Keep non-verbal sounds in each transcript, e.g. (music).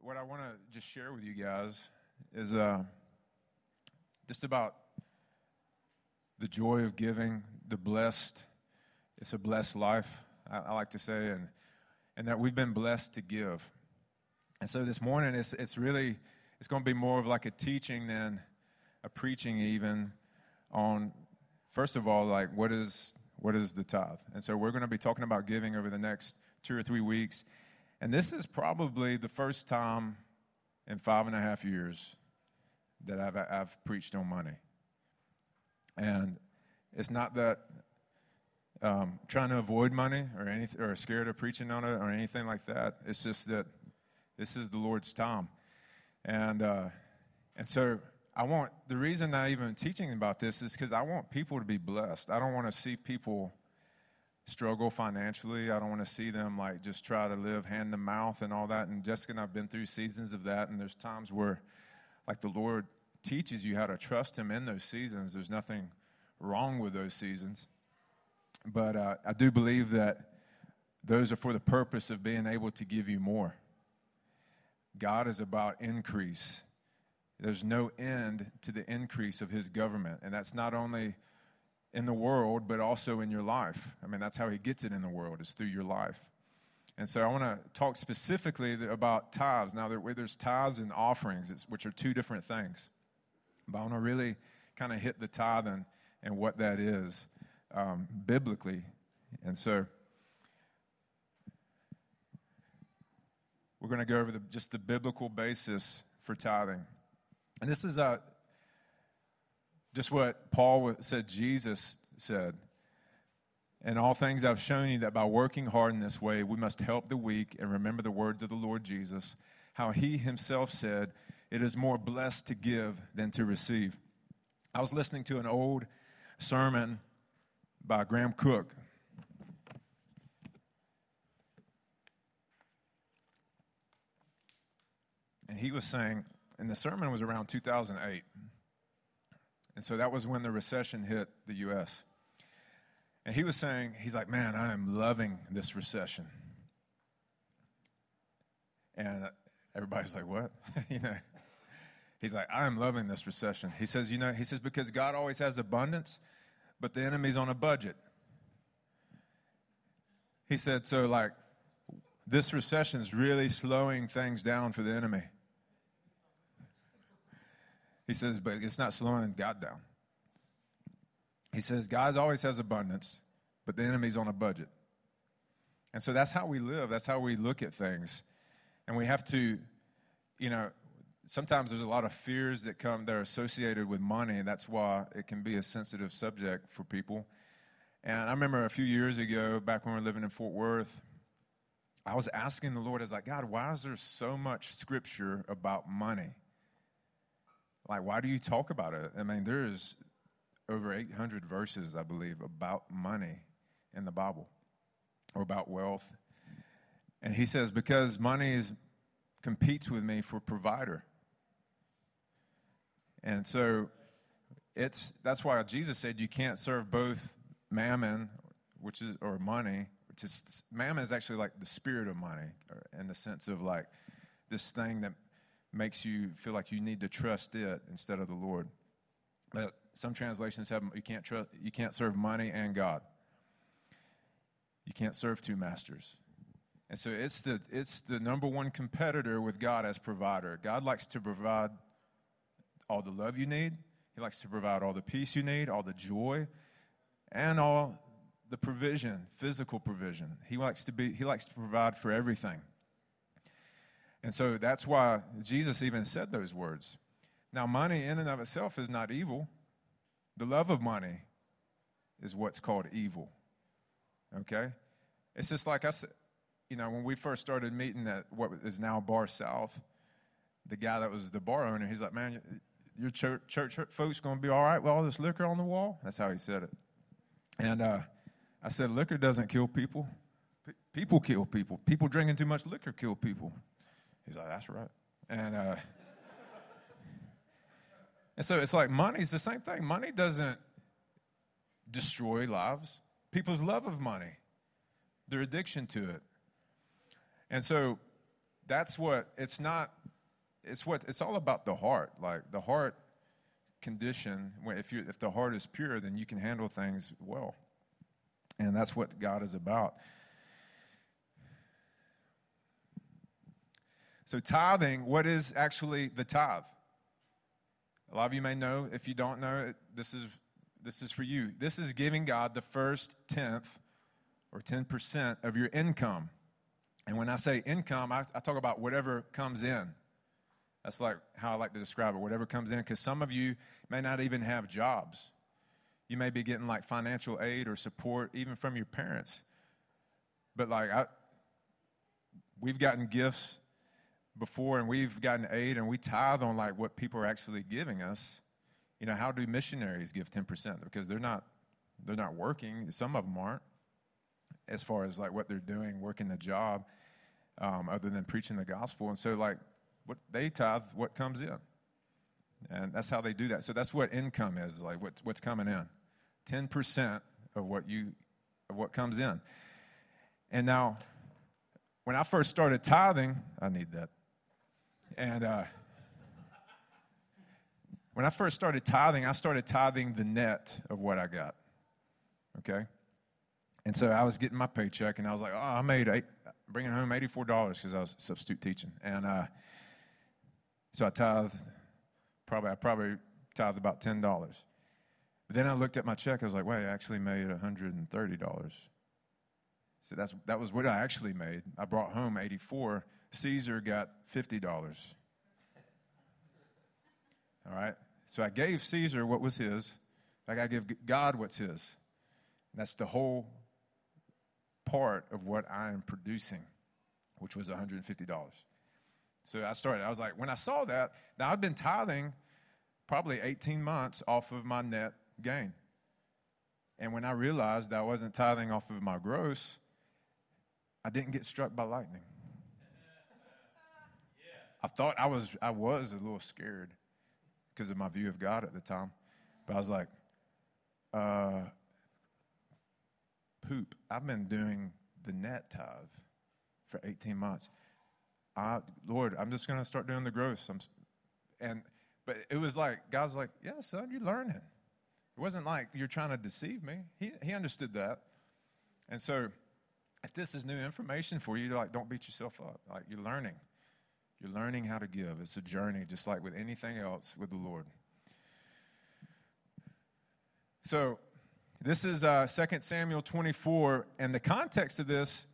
what I want to just share with you guys is uh, just about the joy of giving, the blessed. It's a blessed life, I, I like to say, and, and that we've been blessed to give. And so this morning, it's, it's really, it's going to be more of like a teaching than a preaching even on, first of all, like what is, what is the tithe? And so we're going to be talking about giving over the next two or three weeks. And this is probably the first time in five and a half years that I've, I've preached on money. And it's not that um, trying to avoid money or anything, or scared of preaching on it or anything like that. It's just that this is the Lord's time, and uh, and so I want the reason I even teaching about this is because I want people to be blessed. I don't want to see people struggle financially. I don't want to see them like just try to live hand to mouth and all that. And Jessica and I've been through seasons of that, and there's times where, like the Lord teaches you how to trust Him in those seasons. There's nothing wrong with those seasons. But uh, I do believe that those are for the purpose of being able to give you more. God is about increase. There's no end to the increase of His government. And that's not only in the world, but also in your life. I mean, that's how He gets it in the world, is through your life. And so I want to talk specifically about tithes. Now, there's tithes and offerings, which are two different things. But I want to really kind of hit the tithe and, and what that is um, biblically. And so we're going to go over the, just the biblical basis for tithing. And this is uh, just what Paul said Jesus said. In all things I've shown you that by working hard in this way, we must help the weak and remember the words of the Lord Jesus, how he himself said, It is more blessed to give than to receive. I was listening to an old sermon by Graham Cooke. And he was saying, and the sermon was around 2008. And so that was when the recession hit the U.S. And he was saying, he's like, man, I am loving this recession. And everybody's like, what? (laughs) you know, he's like, I am loving this recession. He says, you know, he says, because God always has abundance but the enemy's on a budget. He said, so like this recession is really slowing things down for the enemy. He says, but it's not slowing God down. He says, God always has abundance, but the enemy's on a budget. And so that's how we live, that's how we look at things. And we have to, you know, sometimes there's a lot of fears that come that are associated with money, and that's why it can be a sensitive subject for people. And I remember a few years ago, back when we were living in Fort Worth, I was asking the Lord, I was like, God, why is there so much scripture about money? Like, why do you talk about it? I mean, there's over 800 verses, I believe, about money in the Bible or about wealth. And he says, because money is, competes with me for provider. And so it's that's why Jesus said you can't serve both mammon, which is or money, which is mammon is actually like the spirit of money, or in the sense of like this thing that makes you feel like you need to trust it instead of the Lord. But some translations have you can't trust you can't serve money and God. You can't serve two masters. And so it's the it's the number one competitor with God as provider. God likes to provide all the love you need. He likes to provide all the peace you need, all the joy, and all the provision, physical provision. He likes to be he likes to provide for everything. And so that's why Jesus even said those words. Now, money in and of itself is not evil. The love of money is what's called evil. Okay? It's just like I said, you know, when we first started meeting at what is now Bar South, the guy that was the bar owner, he's like, man, your church, church folks going to be all right with all this liquor on the wall? That's how he said it. And uh, I said, liquor doesn't kill people. P- people kill people. People drinking too much liquor kill people. He's like, that's right. And, uh, and so it's like money's the same thing. Money doesn't destroy lives. People's love of money, their addiction to it. And so that's what it's not it's what it's all about the heart like the heart condition if you if the heart is pure then you can handle things well and that's what god is about so tithing what is actually the tithe a lot of you may know if you don't know this is this is for you this is giving god the first tenth or 10% of your income and when I say income, I, I talk about whatever comes in. That's like how I like to describe it, whatever comes in, because some of you may not even have jobs. You may be getting like financial aid or support even from your parents. But like I, we've gotten gifts before and we've gotten aid and we tithe on like what people are actually giving us. You know, how do missionaries give 10%? Because they're not they're not working. Some of them aren't as far as like what they're doing, working the job, um, other than preaching the gospel. And so, like, what they tithe what comes in, and that's how they do that. So that's what income is like what, what's coming in, ten percent of what you of what comes in. And now, when I first started tithing, I need that, and. Uh, when I first started tithing, I started tithing the net of what I got. Okay? And so I was getting my paycheck, and I was like, oh, I made eight, bringing home $84 because I was substitute teaching. And uh, so I tithe, probably, I probably tithed about $10. But then I looked at my check, I was like, wait, I actually made $130. So that's, that was what I actually made. I brought home 84 Caesar got $50. All right? So I gave Caesar what was his. I got to give God what's his. And that's the whole part of what I am producing, which was $150. So I started, I was like, when I saw that, now I've been tithing probably 18 months off of my net gain. And when I realized I wasn't tithing off of my gross, I didn't get struck by lightning. I thought I was I was a little scared because of my view of God at the time. But I was like, uh, poop. I've been doing the net tithe for 18 months. I, Lord, I'm just going to start doing the gross. I'm, and but it was like God's like, yeah, son, you're learning. It wasn't like you're trying to deceive me. He he understood that, and so if this is new information for you, like don't beat yourself up. Like you're learning, you're learning how to give. It's a journey, just like with anything else with the Lord. So this is uh, 2 Samuel 24, and the context of this,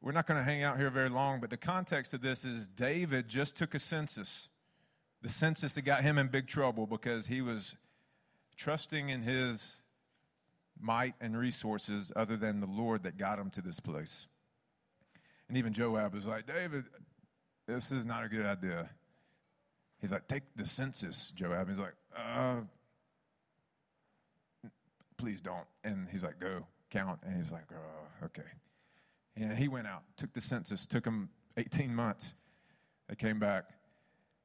we're not going to hang out here very long, but the context of this is David just took a census, the census that got him in big trouble because he was trusting in his might and resources other than the Lord that got him to this place. And even Joab was like, David, this is not a good idea. He's like, take the census, Joab. He's like, uh, please don't. And he's like, go, count. And he's like, oh, okay. And he went out, took the census, took him 18 months. They came back.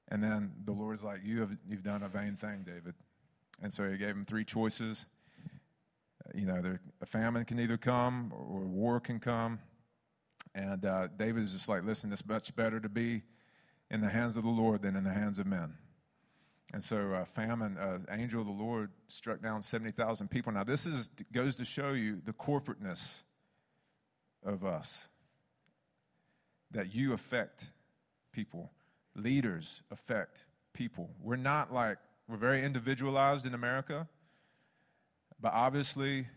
And then the Lord's like, you have, you've done a vain thing, David. And so he gave him three choices. You know, there, a famine can either come or war can come. And uh, David is just like, listen, it's much better to be in the hands of the Lord than in the hands of men. And so, uh, famine, uh, angel of the Lord struck down 70,000 people. Now, this is, goes to show you the corporateness of us that you affect people, leaders affect people. We're not like, we're very individualized in America, but obviously,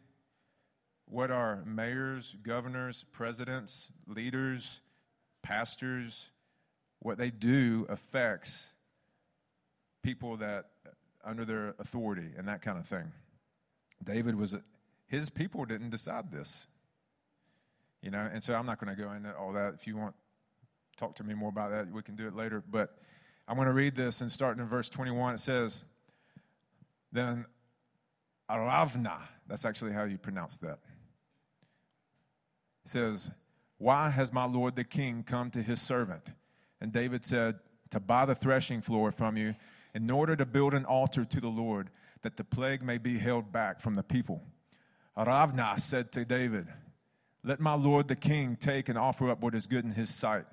what our mayors, governors, presidents, leaders, pastors, what they do affects people that under their authority and that kind of thing. David was, his people didn't decide this. You know, and so I'm not going to go into all that. If you want talk to me more about that, we can do it later. But I'm going to read this and starting in verse 21. It says, Then Aravna, that's actually how you pronounce that. Says, Why has my Lord the king come to his servant? And David said, To buy the threshing floor from you in order to build an altar to the Lord, that the plague may be held back from the people. Aravna said to David, Let my lord the king take and offer up what is good in his sight.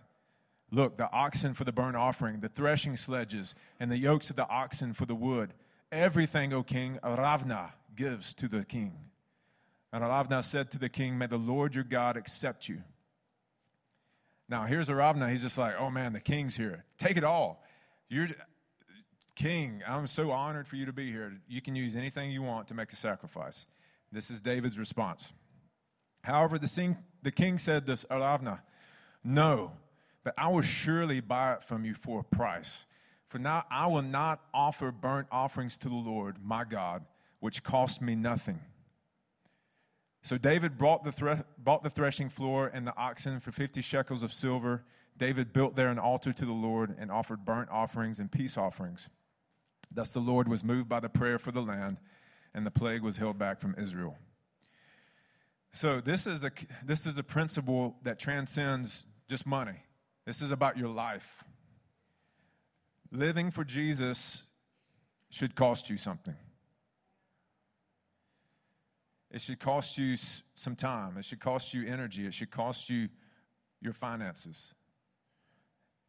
Look, the oxen for the burnt offering, the threshing sledges, and the yokes of the oxen for the wood. Everything, O king, Aravna gives to the king. And Aravna said to the king, May the Lord your God accept you. Now, here's Aravna. He's just like, Oh man, the king's here. Take it all. You're king. I'm so honored for you to be here. You can use anything you want to make a sacrifice. This is David's response. However, the, sing, the king said this, uh, Aravna, No, but I will surely buy it from you for a price. For now I will not offer burnt offerings to the Lord my God, which cost me nothing. So David brought the, thre- bought the threshing floor and the oxen for 50 shekels of silver. David built there an altar to the Lord and offered burnt offerings and peace offerings. Thus the Lord was moved by the prayer for the land, and the plague was held back from Israel. So this is a, this is a principle that transcends just money. This is about your life. Living for Jesus should cost you something. It should cost you some time. It should cost you energy. It should cost you your finances.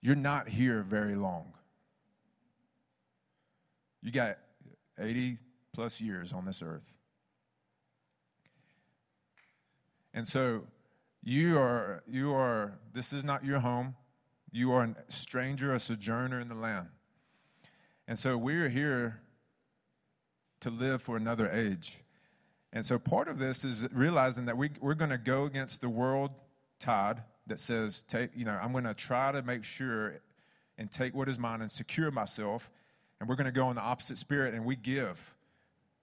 You're not here very long. You got 80 plus years on this earth. And so you are you are this is not your home. You are a stranger, a sojourner in the land. And so we're here to live for another age. And so part of this is realizing that we, we're going to go against the world tide that says, take, you know, I'm going to try to make sure and take what is mine and secure myself. And we're going to go in the opposite spirit and we give.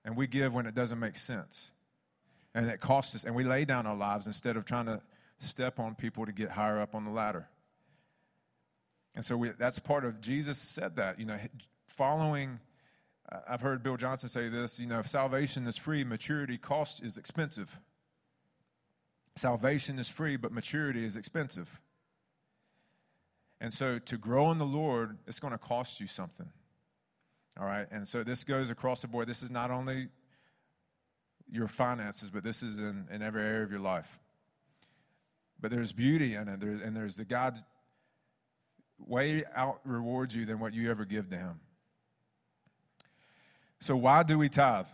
And we give when it doesn't make sense. And it costs us. And we lay down our lives instead of trying to step on people to get higher up on the ladder. And so we, that's part of Jesus said that, you know, following. I've heard Bill Johnson say this, you know, if salvation is free, maturity cost is expensive. Salvation is free, but maturity is expensive. And so to grow in the Lord, it's going to cost you something. All right? And so this goes across the board. This is not only your finances, but this is in, in every area of your life. But there's beauty in it, there, and there's the God way out rewards you than what you ever give to him. So, why do we tithe?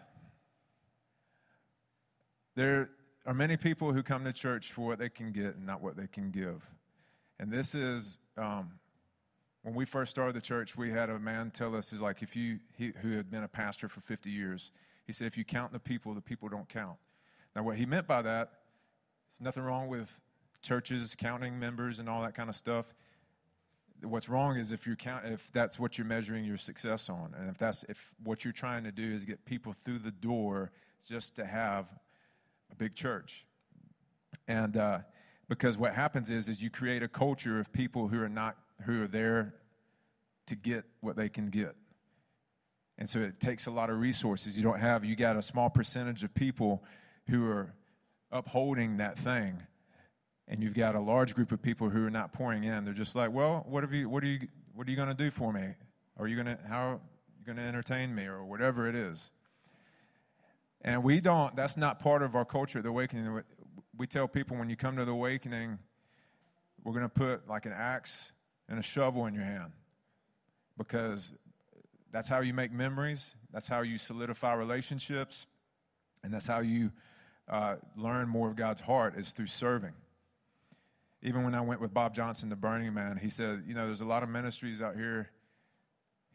There are many people who come to church for what they can get and not what they can give. And this is, um, when we first started the church, we had a man tell us, is like, if you, he, who had been a pastor for 50 years, he said, if you count the people, the people don't count. Now, what he meant by that, there's nothing wrong with churches counting members and all that kind of stuff what's wrong is if you count if that's what you're measuring your success on and if that's if what you're trying to do is get people through the door just to have a big church. And uh, because what happens is is you create a culture of people who are not who are there to get what they can get. And so it takes a lot of resources. You don't have you got a small percentage of people who are upholding that thing and you've got a large group of people who are not pouring in. They're just like, well, what have you? What are you? What are you going to do for me? Are you going to how are you going to entertain me or whatever it is? And we don't. That's not part of our culture. The awakening. We tell people when you come to the awakening, we're going to put like an axe and a shovel in your hand because that's how you make memories. That's how you solidify relationships, and that's how you uh, learn more of God's heart is through serving even when I went with Bob Johnson to Burning Man, he said, you know, there's a lot of ministries out here.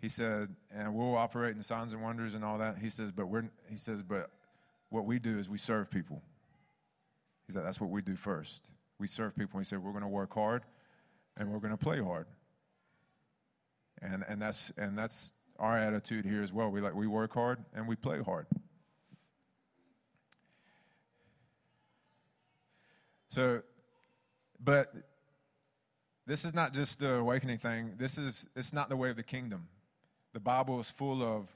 He said, and we'll operate in signs and wonders and all that. He says, but we're, he says, but what we do is we serve people. He said, that's what we do first. We serve people. He said, we're going to work hard and we're going to play hard. And, and, that's, and that's our attitude here as well. We, like, we work hard and we play hard. So but this is not just the awakening thing. This is it's not the way of the kingdom. The Bible is full of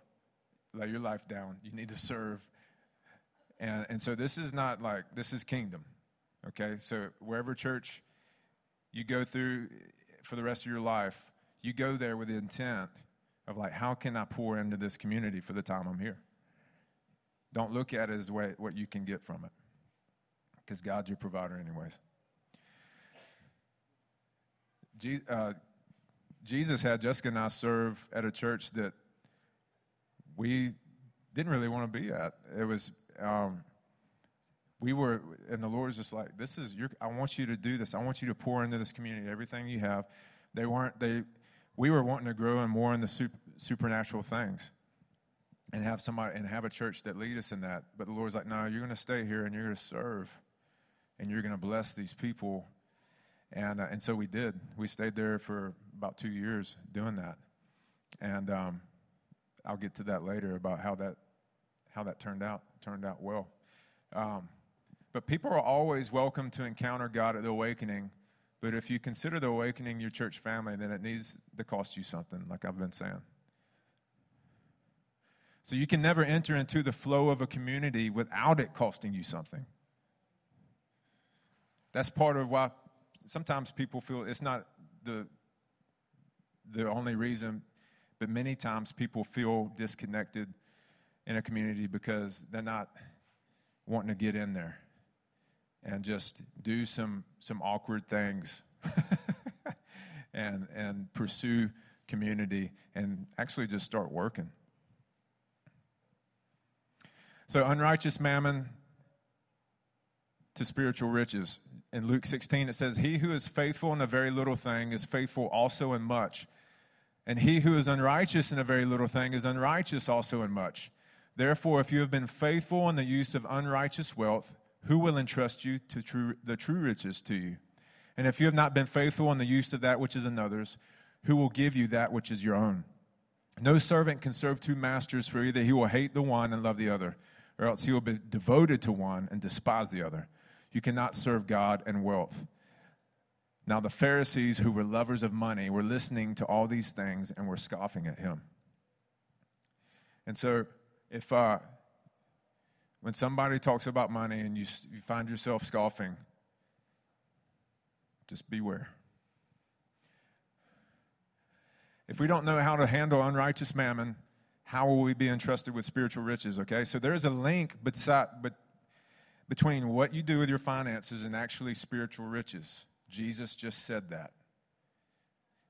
lay your life down. You need to serve. And and so this is not like this is kingdom. Okay? So wherever church you go through for the rest of your life, you go there with the intent of like, how can I pour into this community for the time I'm here? Don't look at it as what, what you can get from it. Because God's your provider anyways. Uh, Jesus had Jessica and I serve at a church that we didn't really want to be at. It was, um, we were, and the Lord was just like, "This is your. I want you to do this. I want you to pour into this community everything you have." They weren't. They, we were wanting to grow and more in the super, supernatural things, and have somebody and have a church that lead us in that. But the Lord's like, "No, you're going to stay here and you're going to serve, and you're going to bless these people." And uh, and so we did. We stayed there for about two years doing that, and um, I'll get to that later about how that how that turned out turned out well. Um, but people are always welcome to encounter God at the awakening. But if you consider the awakening your church family, then it needs to cost you something, like I've been saying. So you can never enter into the flow of a community without it costing you something. That's part of why sometimes people feel it's not the the only reason, but many times people feel disconnected in a community because they're not wanting to get in there and just do some some awkward things (laughs) and and pursue community and actually just start working. So unrighteous mammon to spiritual riches. In Luke 16 it says he who is faithful in a very little thing is faithful also in much. And he who is unrighteous in a very little thing is unrighteous also in much. Therefore, if you have been faithful in the use of unrighteous wealth, who will entrust you to true, the true riches to you? And if you have not been faithful in the use of that which is another's, who will give you that which is your own? No servant can serve two masters, for either he will hate the one and love the other, or else he will be devoted to one and despise the other. You cannot serve God and wealth. Now, the Pharisees, who were lovers of money, were listening to all these things and were scoffing at him. And so, if uh, when somebody talks about money and you, you find yourself scoffing, just beware. If we don't know how to handle unrighteous mammon, how will we be entrusted with spiritual riches? Okay, so there is a link beside, but, between what you do with your finances and actually spiritual riches. Jesus just said that.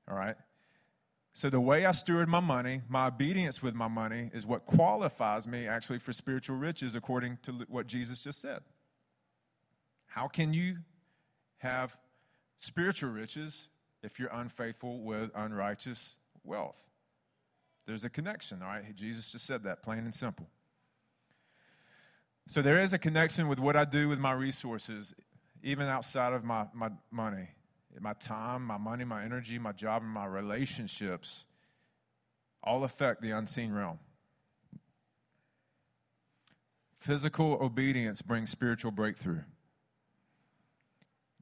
All right? So, the way I steward my money, my obedience with my money, is what qualifies me actually for spiritual riches according to what Jesus just said. How can you have spiritual riches if you're unfaithful with unrighteous wealth? There's a connection, all right? Jesus just said that, plain and simple. So, there is a connection with what I do with my resources even outside of my, my money, my time, my money, my energy, my job, and my relationships all affect the unseen realm. Physical obedience brings spiritual breakthrough.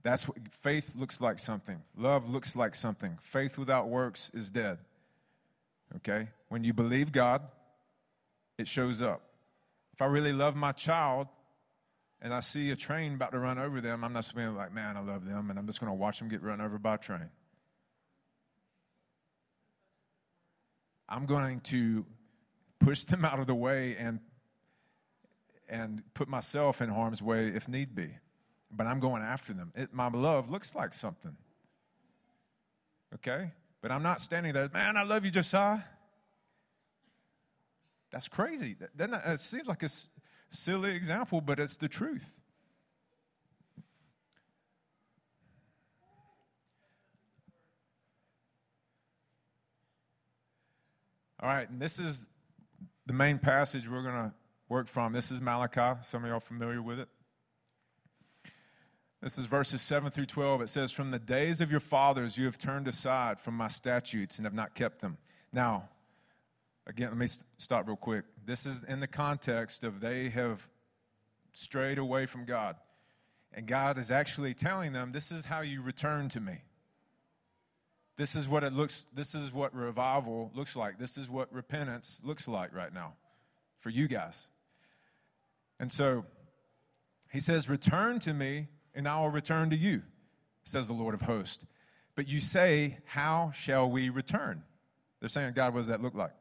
That's what faith looks like something. Love looks like something. Faith without works is dead. Okay? When you believe God, it shows up. If I really love my child, and I see a train about to run over them, I'm not just being like, man, I love them, and I'm just going to watch them get run over by a train. I'm going to push them out of the way and and put myself in harm's way if need be. But I'm going after them. It, my love looks like something. Okay? But I'm not standing there, man, I love you, Josiah. That's crazy. That, it seems like it's silly example, but it's the truth. All right, and this is the main passage we're going to work from. This is Malachi. Some of y'all familiar with it. This is verses 7 through 12. It says, From the days of your fathers you have turned aside from my statutes and have not kept them. Now, again, let me stop real quick. This is in the context of they have strayed away from God. And God is actually telling them, This is how you return to me. This is what it looks, this is what revival looks like. This is what repentance looks like right now for you guys. And so he says, Return to me, and I will return to you, says the Lord of hosts. But you say, How shall we return? They're saying, God, what does that look like?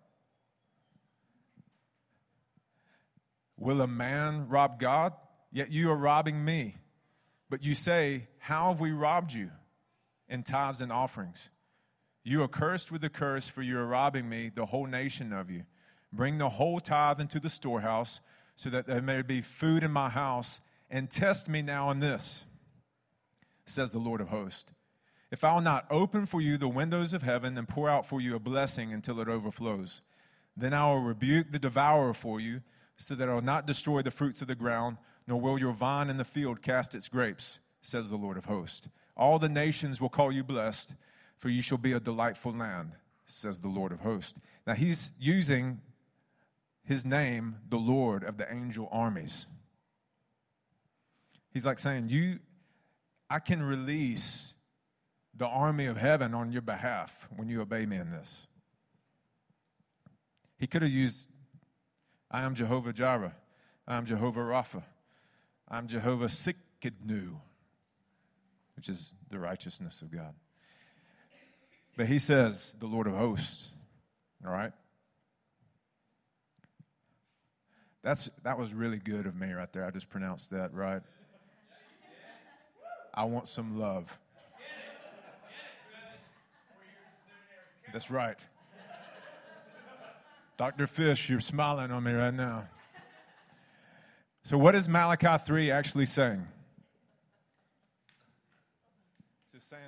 Will a man rob God? Yet you are robbing me. But you say, How have we robbed you? in tithes and offerings. You are cursed with the curse, for you are robbing me, the whole nation of you. Bring the whole tithe into the storehouse, so that there may be food in my house, and test me now in this, says the Lord of hosts. If I will not open for you the windows of heaven and pour out for you a blessing until it overflows, then I will rebuke the devourer for you, so that I will not destroy the fruits of the ground, nor will your vine in the field cast its grapes, says the Lord of hosts. All the nations will call you blessed, for you shall be a delightful land, says the Lord of hosts. Now he's using his name, the Lord of the angel armies. He's like saying, You I can release the army of heaven on your behalf when you obey me in this. He could have used, I am Jehovah Jireh, I am Jehovah Rapha, I'm Jehovah Tsidkenu which is the righteousness of God. But he says, the Lord of hosts. All right? That's, that was really good of me right there. I just pronounced that right. I want some love. That's right. Dr. Fish, you're smiling on me right now. So, what is Malachi 3 actually saying? Just saying,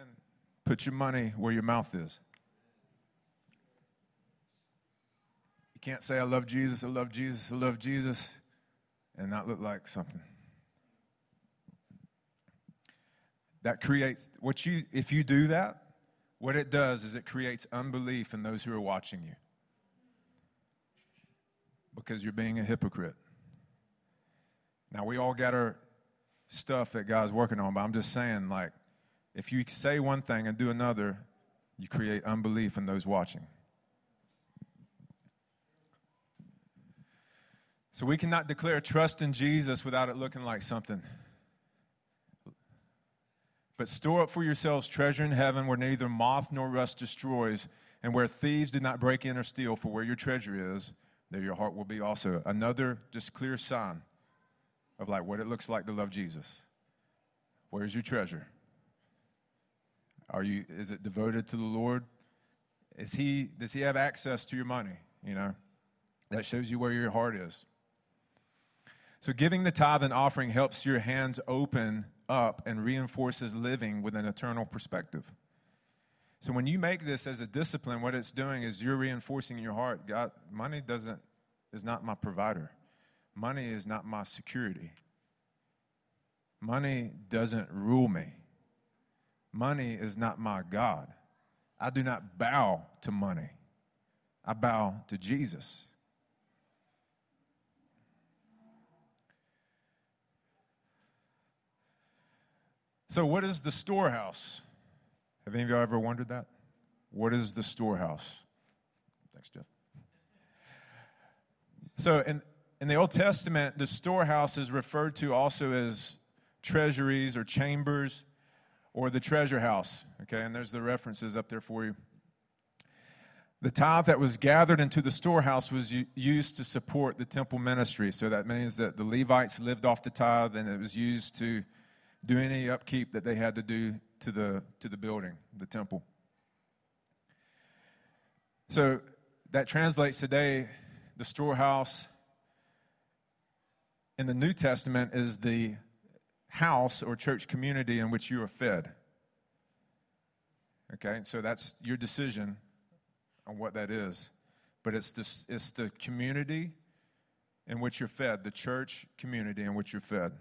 put your money where your mouth is. You can't say, I love Jesus, I love Jesus, I love Jesus, and not look like something. That creates what you, if you do that, what it does is it creates unbelief in those who are watching you because you're being a hypocrite. Now, we all got our stuff that God's working on, but I'm just saying, like, if you say one thing and do another, you create unbelief in those watching. So we cannot declare trust in Jesus without it looking like something. But store up for yourselves treasure in heaven where neither moth nor rust destroys, and where thieves do not break in or steal, for where your treasure is, your heart will be also. Another just clear sign of like what it looks like to love Jesus. Where's your treasure? Are you, is it devoted to the Lord? Is he, does he have access to your money? You know, that shows you where your heart is. So, giving the tithe and offering helps your hands open up and reinforces living with an eternal perspective. So, when you make this as a discipline, what it's doing is you're reinforcing in your heart God, money doesn't, is not my provider, money is not my security, money doesn't rule me. Money is not my God. I do not bow to money, I bow to Jesus. So, what is the storehouse? Have any of y'all ever wondered that? What is the storehouse? Thanks, Jeff. So, in, in the Old Testament, the storehouse is referred to also as treasuries or chambers or the treasure house. Okay, and there's the references up there for you. The tithe that was gathered into the storehouse was used to support the temple ministry. So that means that the Levites lived off the tithe and it was used to do any upkeep that they had to do to the, to the building, the temple. So that translates today the storehouse in the New Testament is the house or church community in which you are fed. Okay, so that's your decision on what that is. But it's, it's the community in which you're fed, the church community in which you're fed.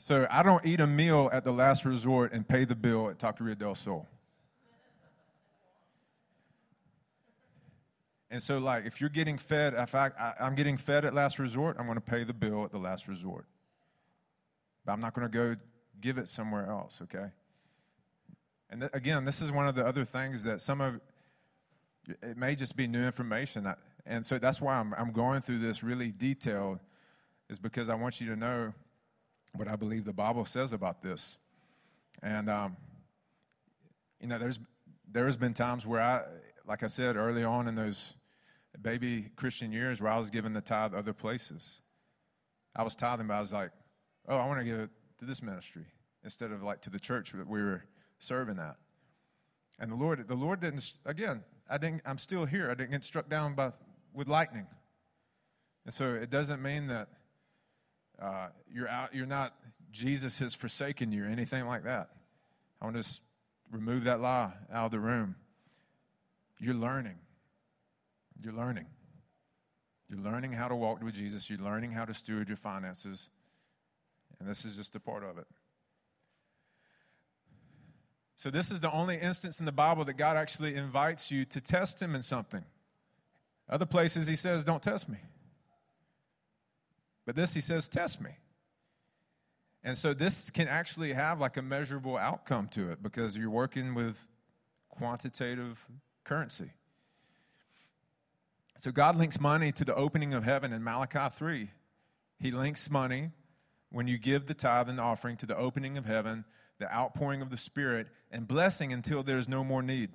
So I don't eat a meal at the last resort and pay the bill at Taqueria del Sol. And so, like, if you're getting fed, if I, I, am getting fed at last resort, I'm going to pay the bill at the last resort. But I'm not going to go give it somewhere else, okay? And th- again, this is one of the other things that some of it may just be new information. And so that's why I'm, I'm going through this really detailed, is because I want you to know what I believe the Bible says about this. And, um, you know, there's, there's been times where I, like I said early on in those baby Christian years, where I was giving the tithe other places. I was tithing, but I was like, oh, I want to give it to this ministry. instead of like to the church that we were serving at. And the Lord, the Lord didn't, again, I didn't, I'm still here. I didn't get struck down by, with lightning. And so it doesn't mean that uh, you're out, you're not, Jesus has forsaken you anything like that. I want to just remove that lie out of the room. You're learning. You're learning. You're learning how to walk with Jesus. You're learning how to steward your finances. And this is just a part of it. So, this is the only instance in the Bible that God actually invites you to test Him in something. Other places, He says, Don't test me. But this, He says, Test me. And so, this can actually have like a measurable outcome to it because you're working with quantitative currency. So, God links money to the opening of heaven in Malachi 3. He links money when you give the tithe and the offering to the opening of heaven the outpouring of the Spirit, and blessing until there's no more need.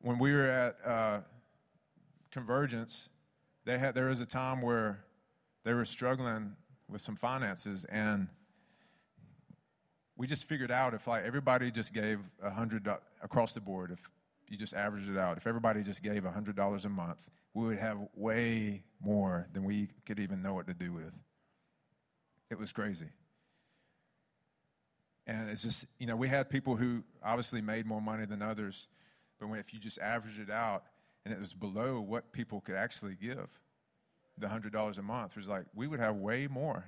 When we were at uh, Convergence, they had, there was a time where they were struggling with some finances, and we just figured out if like everybody just gave a hundred across the board, if you just averaged it out, if everybody just gave a hundred dollars a month, we would have way more than we could even know what to do with. It was crazy. And it's just, you know, we had people who obviously made more money than others, but when, if you just averaged it out and it was below what people could actually give, the $100 a month was like, we would have way more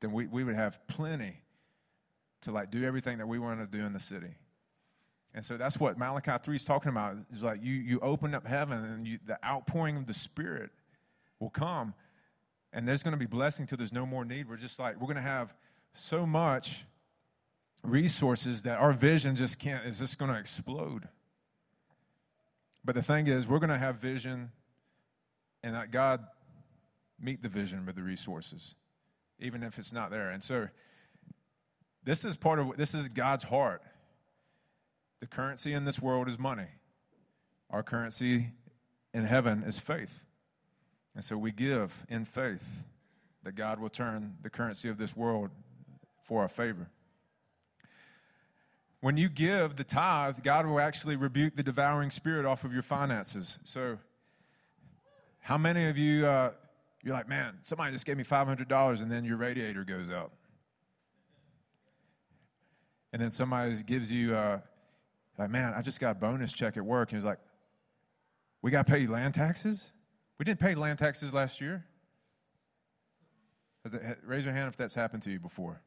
than we, we would have plenty to like do everything that we wanted to do in the city. And so that's what Malachi 3 is talking about. It's like you, you open up heaven and you, the outpouring of the Spirit will come. And there's going to be blessing till there's no more need. We're just like, we're going to have so much resources that our vision just can't, is just going to explode. But the thing is, we're going to have vision and that God meet the vision with the resources, even if it's not there. And so, this is part of this is God's heart. The currency in this world is money. Our currency in heaven is faith. And so we give in faith that God will turn the currency of this world for our favor. When you give the tithe, God will actually rebuke the devouring spirit off of your finances. So, how many of you, uh, you're like, man, somebody just gave me $500 and then your radiator goes out? And then somebody gives you, uh, like, man, I just got a bonus check at work. And he's like, we got to pay land taxes? We didn't pay land taxes last year. It, raise your hand if that's happened to you before.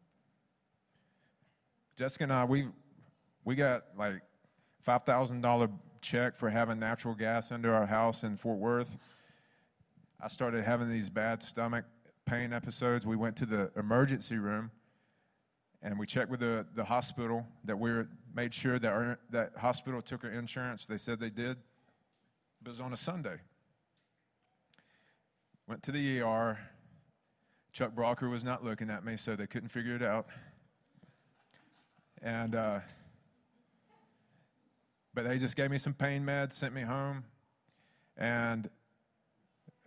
Jessica and I, we we got like $5,000 check for having natural gas under our house in Fort Worth. I started having these bad stomach pain episodes. We went to the emergency room and we checked with the, the hospital that we made sure that our, that hospital took our insurance. They said they did. But It was on a Sunday. Went to the ER. Chuck Brocker was not looking at me, so they couldn't figure it out. And uh, but they just gave me some pain meds, sent me home, and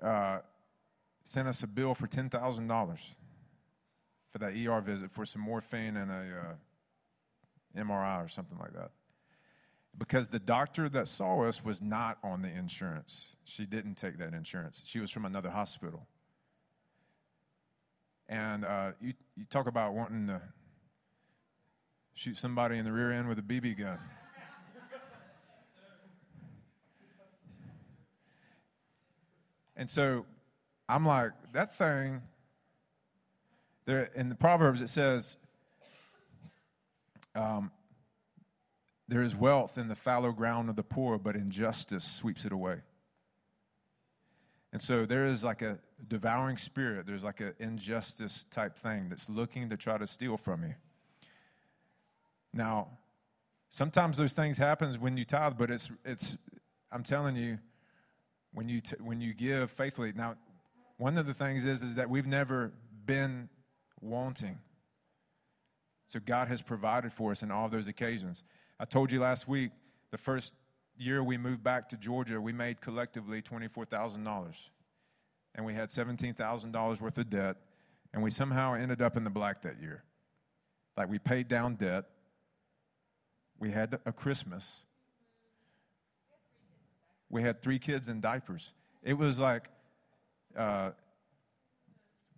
uh, sent us a bill for $10,000 for that ER visit for some morphine and a uh, MRI or something like that. Because the doctor that saw us was not on the insurance. She didn't take that insurance. She was from another hospital. And uh, you, you talk about wanting to shoot somebody in the rear end with a BB gun. And so I'm like, that thing, there in the Proverbs it says, um, there is wealth in the fallow ground of the poor, but injustice sweeps it away. And so there is like a devouring spirit, there's like an injustice type thing that's looking to try to steal from you. Now, sometimes those things happen when you tithe, but it's, it's I'm telling you, when you, t- when you give faithfully. Now, one of the things is, is that we've never been wanting. So God has provided for us in all those occasions. I told you last week, the first year we moved back to Georgia, we made collectively $24,000. And we had $17,000 worth of debt. And we somehow ended up in the black that year. Like we paid down debt. We had a Christmas. We had three kids in diapers. It was like, uh,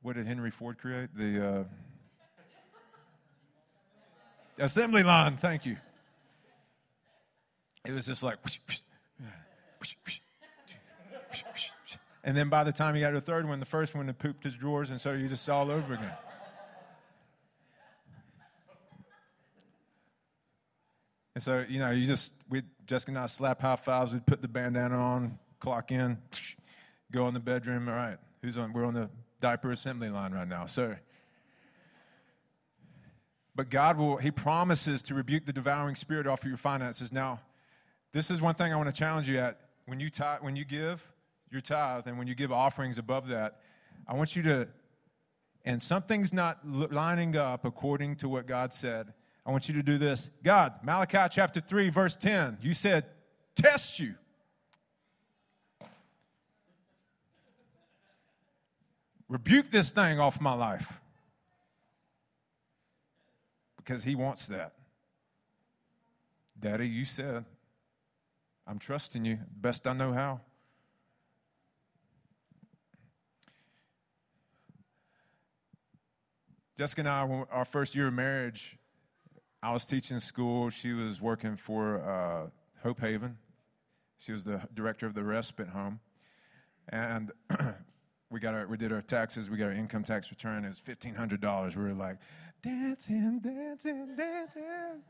what did Henry Ford create? The uh, assembly line. Thank you. It was just like, and then by the time he got to the third one, the first one had pooped his drawers, and so you just all over again. And so, you know, you just, we, Jessica and I slap high fives, we'd put the bandana on, clock in, go in the bedroom. All right, who's on? We're on the diaper assembly line right now. So, but God will, He promises to rebuke the devouring spirit off of your finances. Now, this is one thing I want to challenge you at. When you, tithe, when you give your tithe and when you give offerings above that, I want you to, and something's not lining up according to what God said. I want you to do this. God, Malachi chapter 3, verse 10, you said, test you. Rebuke this thing off my life. Because he wants that. Daddy, you said, I'm trusting you best I know how. Jessica and I, our first year of marriage, I was teaching school. She was working for uh, Hope Haven. She was the director of the respite home. And (clears throat) we got our, we did our taxes. We got our income tax return. It was fifteen hundred dollars. We were like dancing, dancing, dancing,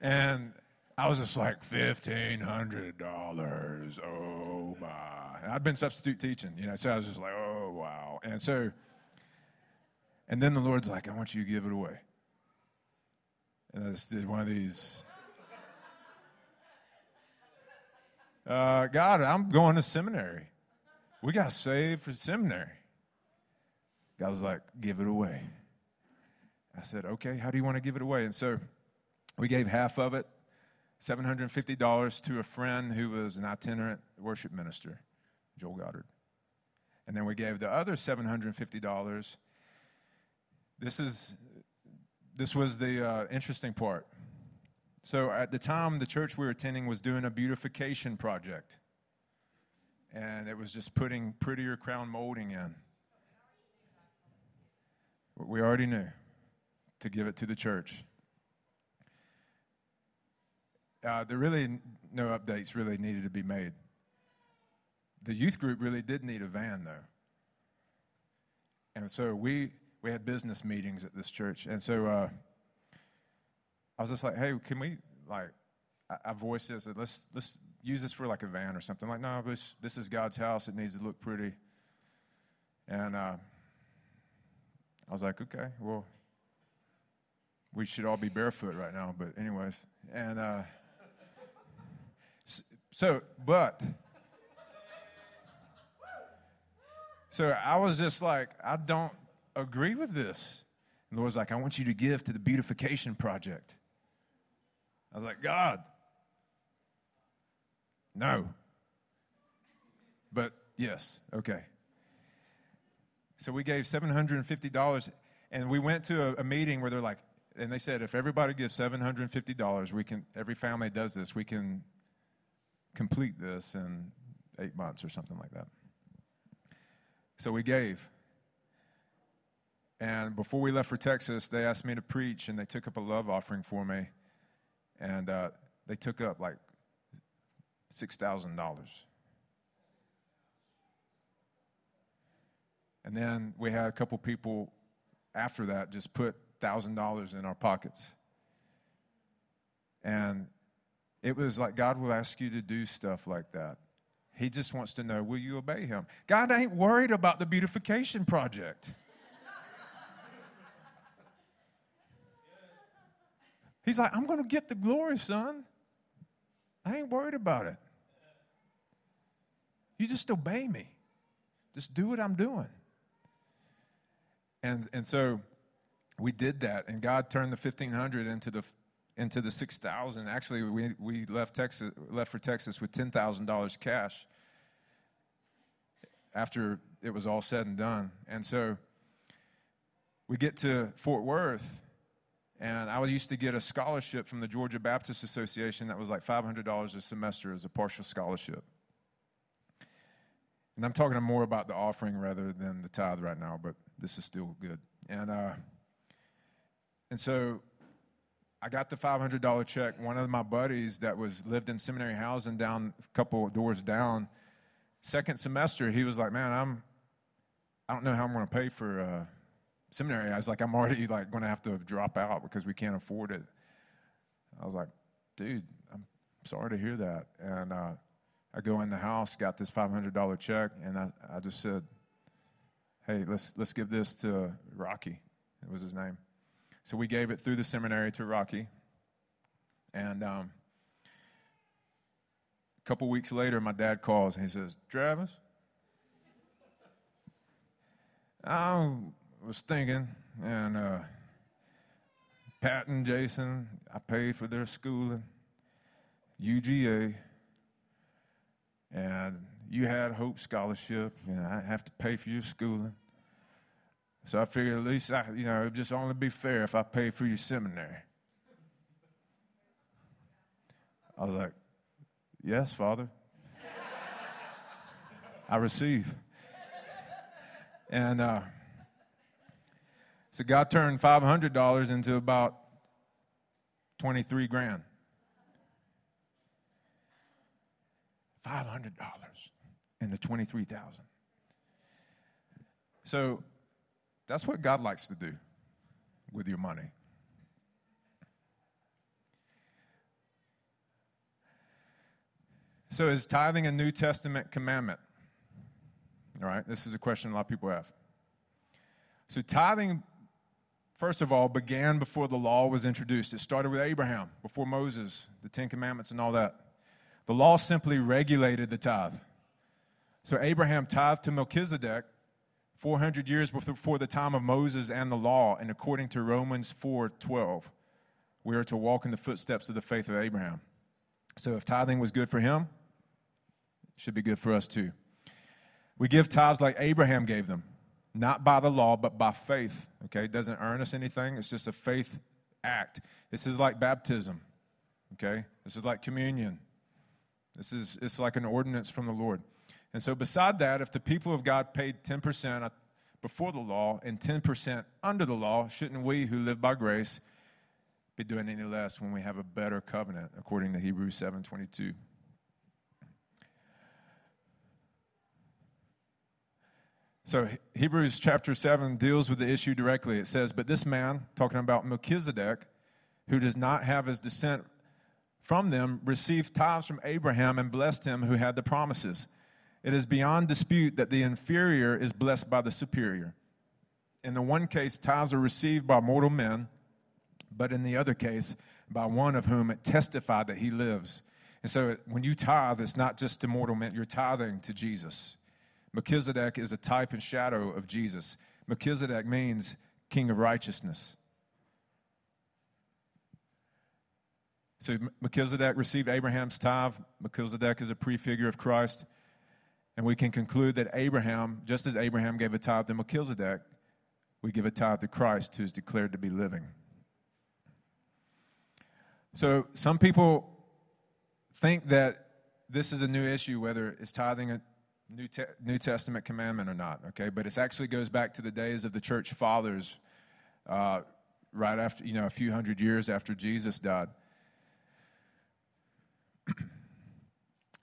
and I was just like fifteen hundred dollars. Oh my! I'd been substitute teaching, you know, so I was just like, oh wow. And so, and then the Lord's like, I want you to give it away. And I just did one of these. Uh, God, I'm going to seminary. We got saved for seminary. God was like, give it away. I said, okay, how do you want to give it away? And so we gave half of it, $750 to a friend who was an itinerant worship minister, Joel Goddard. And then we gave the other $750. This is this was the uh, interesting part. So at the time, the church we were attending was doing a beautification project, and it was just putting prettier crown molding in. We already knew to give it to the church. Uh, there really no updates really needed to be made. The youth group really did need a van though, and so we we had business meetings at this church, and so uh, I was just like, "Hey, can we like?" I, I voiced this. Let's let's use this for like a van or something. Like, no, this this is God's house. It needs to look pretty. And uh, I was like, okay, well, we should all be barefoot right now. But anyways, and uh, so, but. So I was just like, I don't agree with this. And the Lord's like, I want you to give to the beautification project. I was like, God, no. But yes, okay. So we gave $750, and we went to a, a meeting where they're like, and they said, if everybody gives $750, we can, every family does this, we can complete this in eight months or something like that. So we gave. And before we left for Texas, they asked me to preach, and they took up a love offering for me. And uh, they took up like $6,000. And then we had a couple people after that just put $1,000 in our pockets. And it was like God will ask you to do stuff like that. He just wants to know will you obey Him? God ain't worried about the beautification project. He's like, I'm going to get the glory, son. I ain't worried about it. You just obey me. Just do what I'm doing. And, and so we did that, and God turned the 1500 into the into the 6000 actually we, we left texas left for texas with $10000 cash after it was all said and done and so we get to fort worth And I used to get a scholarship from the Georgia Baptist Association that was like $500 a semester as a partial scholarship. And I'm talking more about the offering rather than the tithe right now, but this is still good. And, uh, and so I got the $500 check. One of my buddies that was lived in seminary housing down a couple doors down, second semester, he was like, "Man, I'm, I don't know how I'm going to pay for uh, seminary." I was like, "I'm already like going to have to drop out because we can't afford it." I was like, "Dude, I'm sorry to hear that." And uh, I go in the house, got this $500 check, and I, I just said, "Hey, let's let's give this to Rocky." It was his name. So we gave it through the seminary to Rocky. And um, a couple weeks later, my dad calls and he says, Travis, I (laughs) was thinking, and uh, Pat and Jason, I paid for their schooling, UGA, and you had Hope Scholarship, and I have to pay for your schooling. So I figured at least I, you know, it'd just only be fair if I paid for your seminary. I was like, Yes, Father. (laughs) I receive. And uh, so God turned $500 into about 23 grand. $500 into 23,000. So that's what God likes to do with your money. So, is tithing a New Testament commandment? All right, this is a question a lot of people have. So, tithing, first of all, began before the law was introduced. It started with Abraham, before Moses, the Ten Commandments, and all that. The law simply regulated the tithe. So, Abraham tithed to Melchizedek 400 years before the time of Moses and the law, and according to Romans 4:12, we are to walk in the footsteps of the faith of Abraham. So if tithing was good for him, it should be good for us too. We give tithes like Abraham gave them, not by the law, but by faith. Okay, it doesn't earn us anything, it's just a faith act. This is like baptism. Okay? This is like communion. This is it's like an ordinance from the Lord. And so, beside that, if the people of God paid 10% uh, before the law and 10% under the law, shouldn't we who live by grace be doing any less when we have a better covenant, according to Hebrews 7:22? So Hebrews chapter 7 deals with the issue directly. It says, But this man, talking about Melchizedek, who does not have his descent from them, received tithes from Abraham and blessed him who had the promises. It is beyond dispute that the inferior is blessed by the superior. In the one case, tithes are received by mortal men, but in the other case, by one of whom it testified that he lives. And so when you tithe, it's not just to mortal men, you're tithing to Jesus. Melchizedek is a type and shadow of Jesus. Melchizedek means king of righteousness. So Melchizedek received Abraham's tithe. Melchizedek is a prefigure of Christ. And we can conclude that Abraham, just as Abraham gave a tithe to Melchizedek, we give a tithe to Christ who is declared to be living. So some people think that this is a new issue, whether it's tithing New, Te- new Testament commandment or not, okay? But it actually goes back to the days of the church fathers, uh, right after, you know, a few hundred years after Jesus died. (clears throat)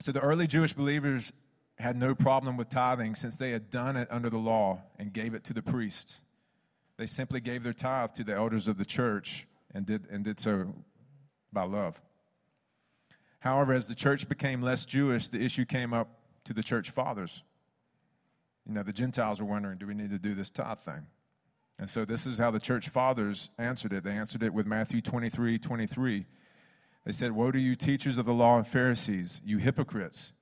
so the early Jewish believers had no problem with tithing since they had done it under the law and gave it to the priests. They simply gave their tithe to the elders of the church and did, and did so by love. However, as the church became less Jewish, the issue came up to the church fathers. You know, the Gentiles were wondering, do we need to do this tithe thing? And so this is how the church fathers answered it. They answered it with Matthew 23 23. They said, Woe to you, teachers of the law and Pharisees, you hypocrites!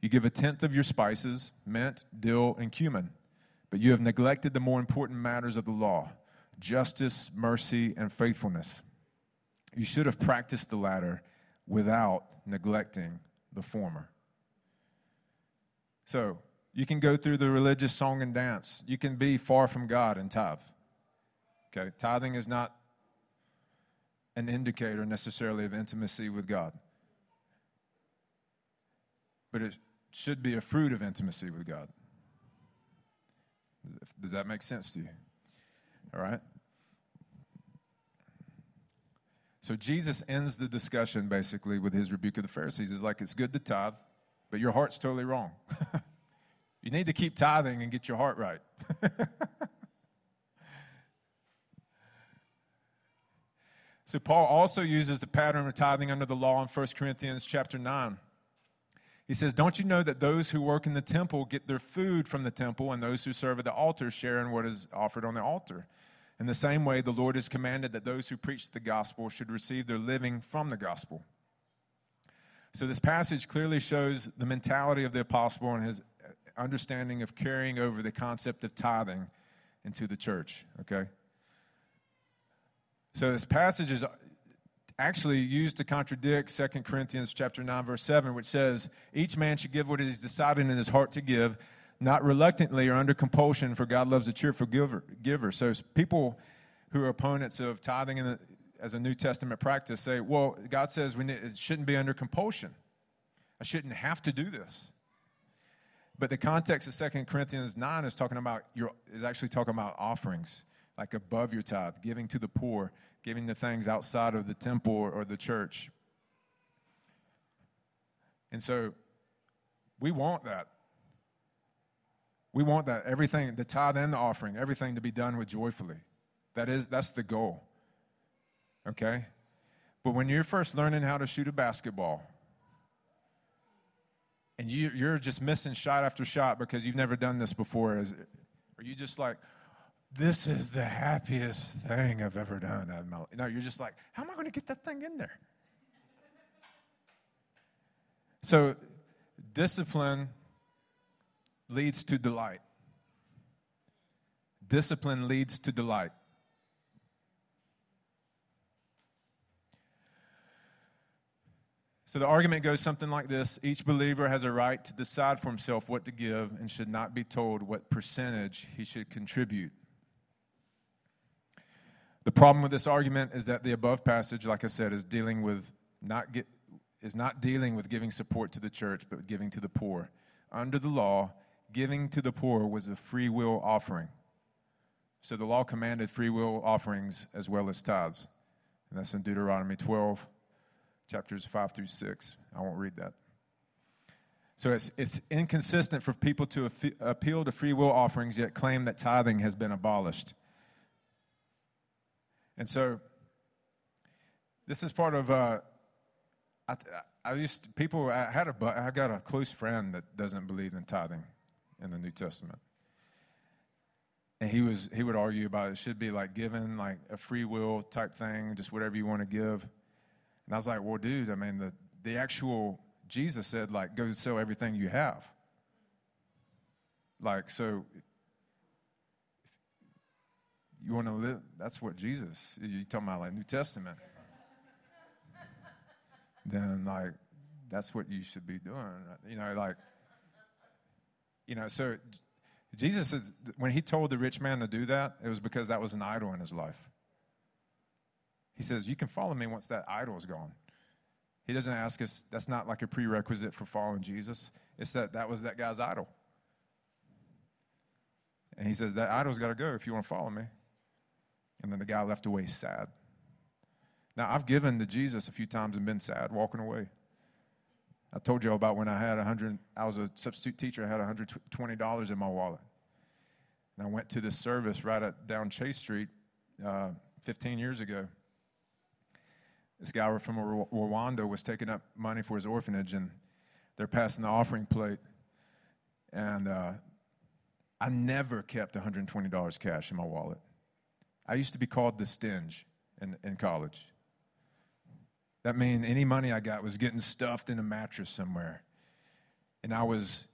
You give a tenth of your spices, mint, dill, and cumin, but you have neglected the more important matters of the law justice, mercy, and faithfulness. You should have practiced the latter without neglecting the former. So, you can go through the religious song and dance. You can be far from God and tithe. Okay, tithing is not an indicator necessarily of intimacy with God. But it should be a fruit of intimacy with God. Does that make sense to you? All right? So Jesus ends the discussion basically with his rebuke of the Pharisees. He's like, it's good to tithe, but your heart's totally wrong. (laughs) you need to keep tithing and get your heart right. (laughs) so Paul also uses the pattern of tithing under the law in 1 Corinthians chapter 9. He says, Don't you know that those who work in the temple get their food from the temple, and those who serve at the altar share in what is offered on the altar? In the same way, the Lord has commanded that those who preach the gospel should receive their living from the gospel. So, this passage clearly shows the mentality of the apostle and his understanding of carrying over the concept of tithing into the church, okay? So, this passage is actually used to contradict 2 Corinthians chapter 9 verse 7 which says each man should give what he has decided in his heart to give not reluctantly or under compulsion, for God loves a cheerful giver. giver. So people who are opponents of tithing in the, as a New Testament practice say, well, God says we need, it shouldn't be under compulsion. I shouldn't have to do this. But the context of 2 Corinthians 9 is talking about your, is actually talking about offerings, like above your tithe, giving to the poor, giving the things outside of the temple or the church. And so we want that. We want that everything, the tithe and the offering, everything to be done with joyfully. That is, that's the goal. Okay? But when you're first learning how to shoot a basketball, and you, you're just missing shot after shot because you've never done this before, is, are you just like, this is the happiest thing I've ever done? No, you're just like, how am I going to get that thing in there? So, discipline leads to delight. Discipline leads to delight. So the argument goes something like this Each believer has a right to decide for himself what to give and should not be told what percentage he should contribute. The problem with this argument is that the above passage, like I said, is dealing with not get, is not dealing with giving support to the church, but giving to the poor. Under the law, giving to the poor was a free will offering. So the law commanded free will offerings as well as tithes. And that's in Deuteronomy 12, chapters 5 through 6. I won't read that. So it's, it's inconsistent for people to appeal to free will offerings yet claim that tithing has been abolished. And so this is part of, uh, I, I used to, people, I had a, I got a close friend that doesn't believe in tithing in the New Testament. And he was he would argue about it should be like given like a free will type thing, just whatever you want to give. And I was like, well, dude, I mean the the actual Jesus said like go sell everything you have. Like so you want to live that's what Jesus you're talking about like New Testament. then like that's what you should be doing. You know, like you know, so Jesus says when he told the rich man to do that, it was because that was an idol in his life. He says, You can follow me once that idol is gone. He doesn't ask us, that's not like a prerequisite for following Jesus. It's that that was that guy's idol. And he says, That idol's got to go if you want to follow me. And then the guy left away sad. Now, I've given to Jesus a few times and been sad walking away. I told you about when I had 100, I was a substitute teacher, I had $120 in my wallet. And I went to this service right at, down Chase Street uh, 15 years ago. This guy from Rwanda was taking up money for his orphanage, and they're passing the offering plate. And uh, I never kept $120 cash in my wallet. I used to be called the stinge in, in college. That means any money I got was getting stuffed in a mattress somewhere. And I was,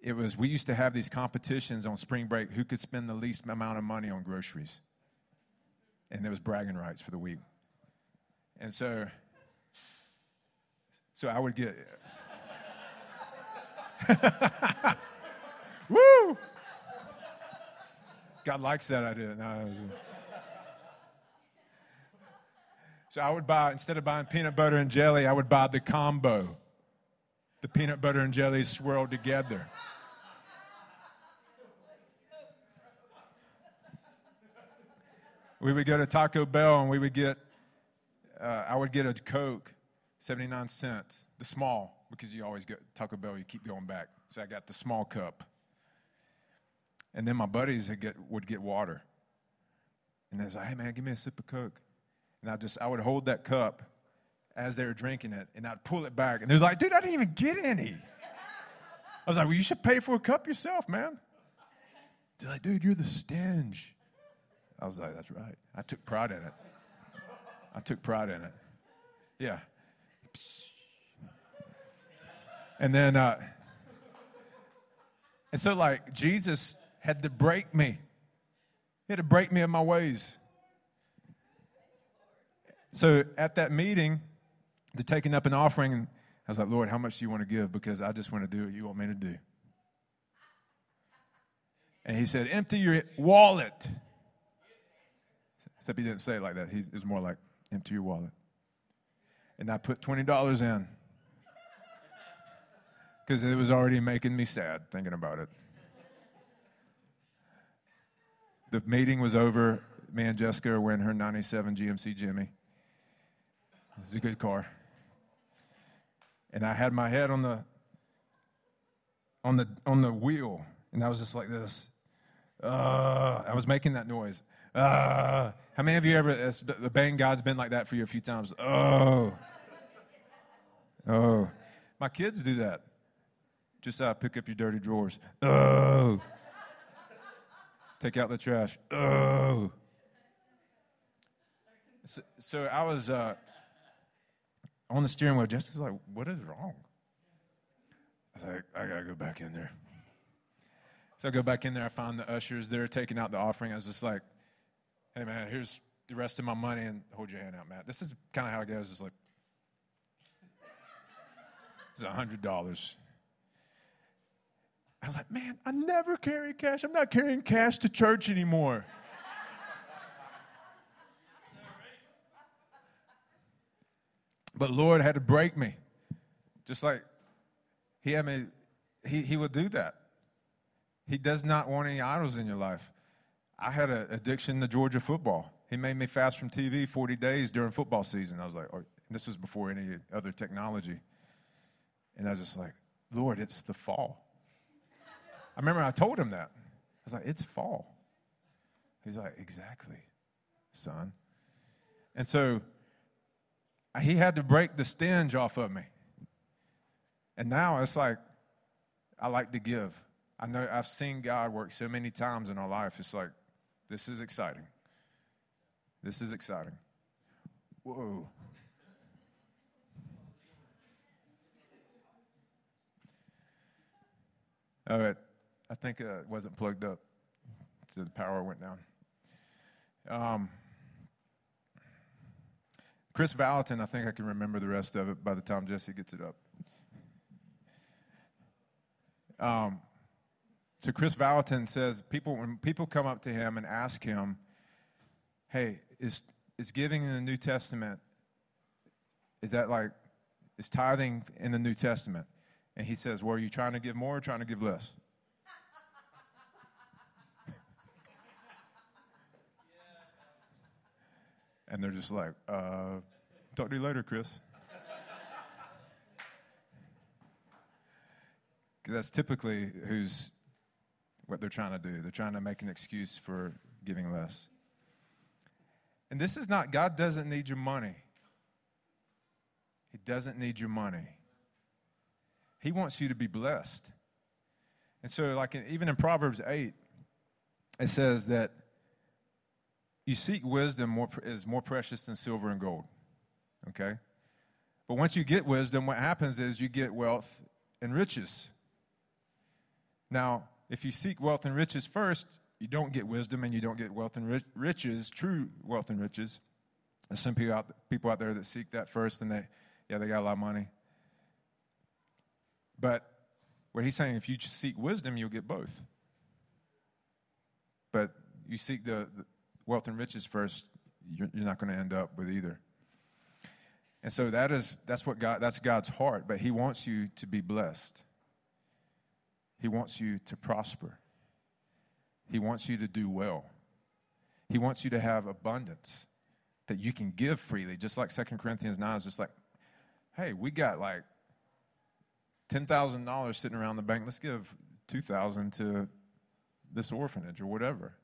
it was, we used to have these competitions on spring break who could spend the least amount of money on groceries. And there was bragging rights for the week. And so, so I would get, (laughs) woo! God likes that idea. No, So I would buy, instead of buying peanut butter and jelly, I would buy the combo. The peanut butter and jelly swirled together. we would go to Taco Bell and we would get, uh, I would get a Coke, 79 cents, the small, because you always get Taco Bell, you keep going back. So I got the small cup. And then my buddies would get, would get water. And they was like, hey man, give me a sip of Coke. And I just, I would hold that cup as they were drinking it and I'd pull it back. And they was like, dude, I didn't even get any. I was like, well, you should pay for a cup yourself, man. They're like, dude, you're the stinge. I was like, that's right. I took pride in it. I took pride in it. Yeah. And then, uh, and so, like, Jesus had to break me. He had to break me of my ways. So at that meeting, they're taking up an offering, and I was like, Lord, how much do you want to give? Because I just want to do what you want me to do. And he said, empty your wallet. Except he didn't say it like that. He, it was more like, empty your wallet. And I put $20 in. Because it was already making me sad thinking about it. The meeting was over. Me and Jessica are wearing her 97 GMC Jimmy. It's a good car. And I had my head on the on the on the wheel, and I was just like this. Uh, I was making that noise. Uh, how many of you ever the bang God's been like that for you a few times? Oh, oh, my kids do that. Just uh, pick up your dirty drawers. Oh, take out the trash. Oh. So, so I was. Uh, on the steering wheel. Jessica's like, What is wrong? I was like, I got to go back in there. So I go back in there. I find the ushers there taking out the offering. I was just like, Hey, man, here's the rest of my money and hold your hand out, Matt. This is kind of how it goes. It's like, (laughs) it's a $100. I was like, man, I never carry cash. I'm not carrying cash to church anymore. (laughs) But Lord had to break me. Just like He had me, He, he would do that. He does not want any idols in your life. I had an addiction to Georgia football. He made me fast from TV 40 days during football season. I was like, oh, this was before any other technology. And I was just like, Lord, it's the fall. I remember I told him that. I was like, it's fall. He's like, exactly, son. And so he had to break the stench off of me. And now it's like, I like to give. I know I've seen God work so many times in our life. It's like, this is exciting. This is exciting. Whoa. All right. I think uh, it wasn't plugged up, so the power went down. Um, Kris Vallotton, I think I can remember the rest of it by the time Jesse gets it up. Um, so Kris Vallotton says people when people come up to him and ask him, "Hey, is is giving in the New Testament? Is that like is tithing in the New Testament?" And he says, "Well, are you trying to give more or trying to give less?" (laughs) And they're just like, uh, talk to you later, Kris." (laughs) Because that's typically who's what they're trying to do. They're trying to make an excuse for giving less. And this is not, God doesn't need your money. He doesn't need your money. He wants you to be blessed. And so, like in, even in Proverbs 8, it says that you seek wisdom more, is more precious than silver and gold. Okay? But once you get wisdom, what happens is you get wealth and riches. Now, if you seek wealth and riches first, you don't get wisdom and you don't get wealth and riches, true wealth and riches. There's some people out, people out there that seek that first and they, yeah, they got a lot of money. But what he's saying, if you seek wisdom, you'll get both. But you seek the, the wealth and riches first, you're, you're not going to end up with either. And so that is that's what God that's God's heart, but he wants you to be blessed. He wants you to prosper. He wants you to do well. He wants you to have abundance that you can give freely, just like 2 Corinthians 9 is just like, hey, we got like $10,000 sitting around the bank. Let's give 2000 to this orphanage or whatever.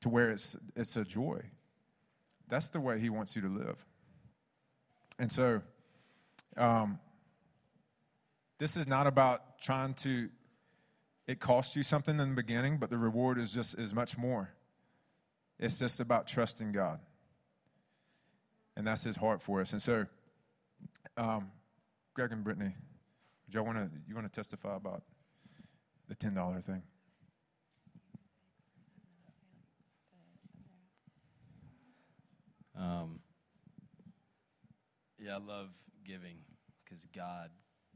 To where it's, it's a joy. That's the way he wants you to live. And so, um, this is not about trying to, it costs you something in the beginning, but the reward is just is much more. It's just about trusting God. And that's his heart for us. And so, um, Greg and Brittany, do y'all want to, you want to testify about the $10 thing? Um, yeah, I love giving because God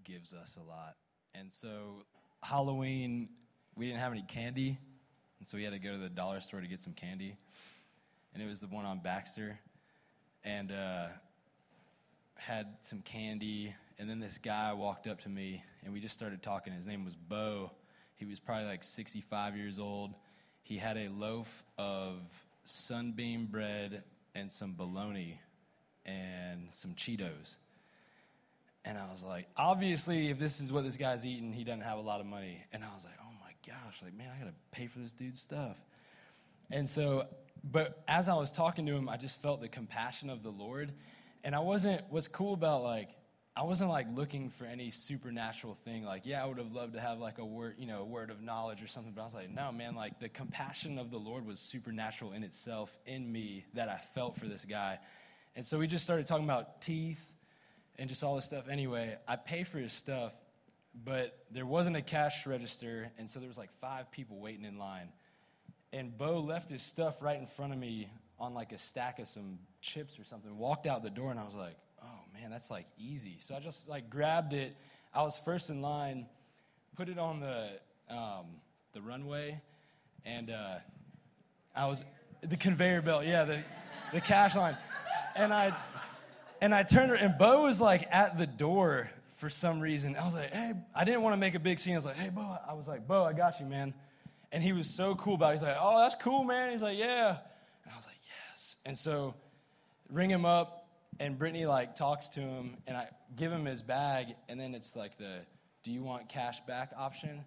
gives us a lot. And so, Halloween, we didn't have any candy. And so, we had to go to the dollar store to get some candy. And it was the one on Baxter. And uh, had some candy. And then this guy walked up to me and we just started talking. His name was Bo. He was probably like 65 years old. He had a loaf of sunbeam bread and some bologna and some Cheetos. And I was like, obviously, if this is what this guy's eating, he doesn't have a lot of money. And I was like, oh my gosh, like, man, I got to pay for this dude's stuff. And so, but as I was talking to him, I just felt the compassion of the Lord. And I wasn't, what's cool about like, I wasn't like looking for any supernatural thing. Like, yeah, I would have loved to have like a word, you know, a word of knowledge or something. But I was like, no, man, like the compassion of the Lord was supernatural in itself in me that I felt for this guy. And so we just started talking about teeth and just all this stuff. Anyway, I pay for his stuff, but there wasn't a cash register. And so there was like five people waiting in line. And Bo left his stuff right in front of me on like a stack of some chips or something, walked out the door, and I was like, oh man, that's like easy. So I just like grabbed it. I was first in line, put it on the um, the runway, and uh, I was the conveyor belt. Yeah, the the cash line, and I and I turned her, and Bo was like at the door for some reason. I was like, hey, I didn't want to make a big scene. I was like, hey, Bo. I was like, Bo, I got you, man. And he was so cool about it. He's like, oh, that's cool, man. He's like, yeah. And I was like, yes. And so ring him up and Brittany like talks to him, and I give him his bag, and then it's like the "Do you want cash back?" option.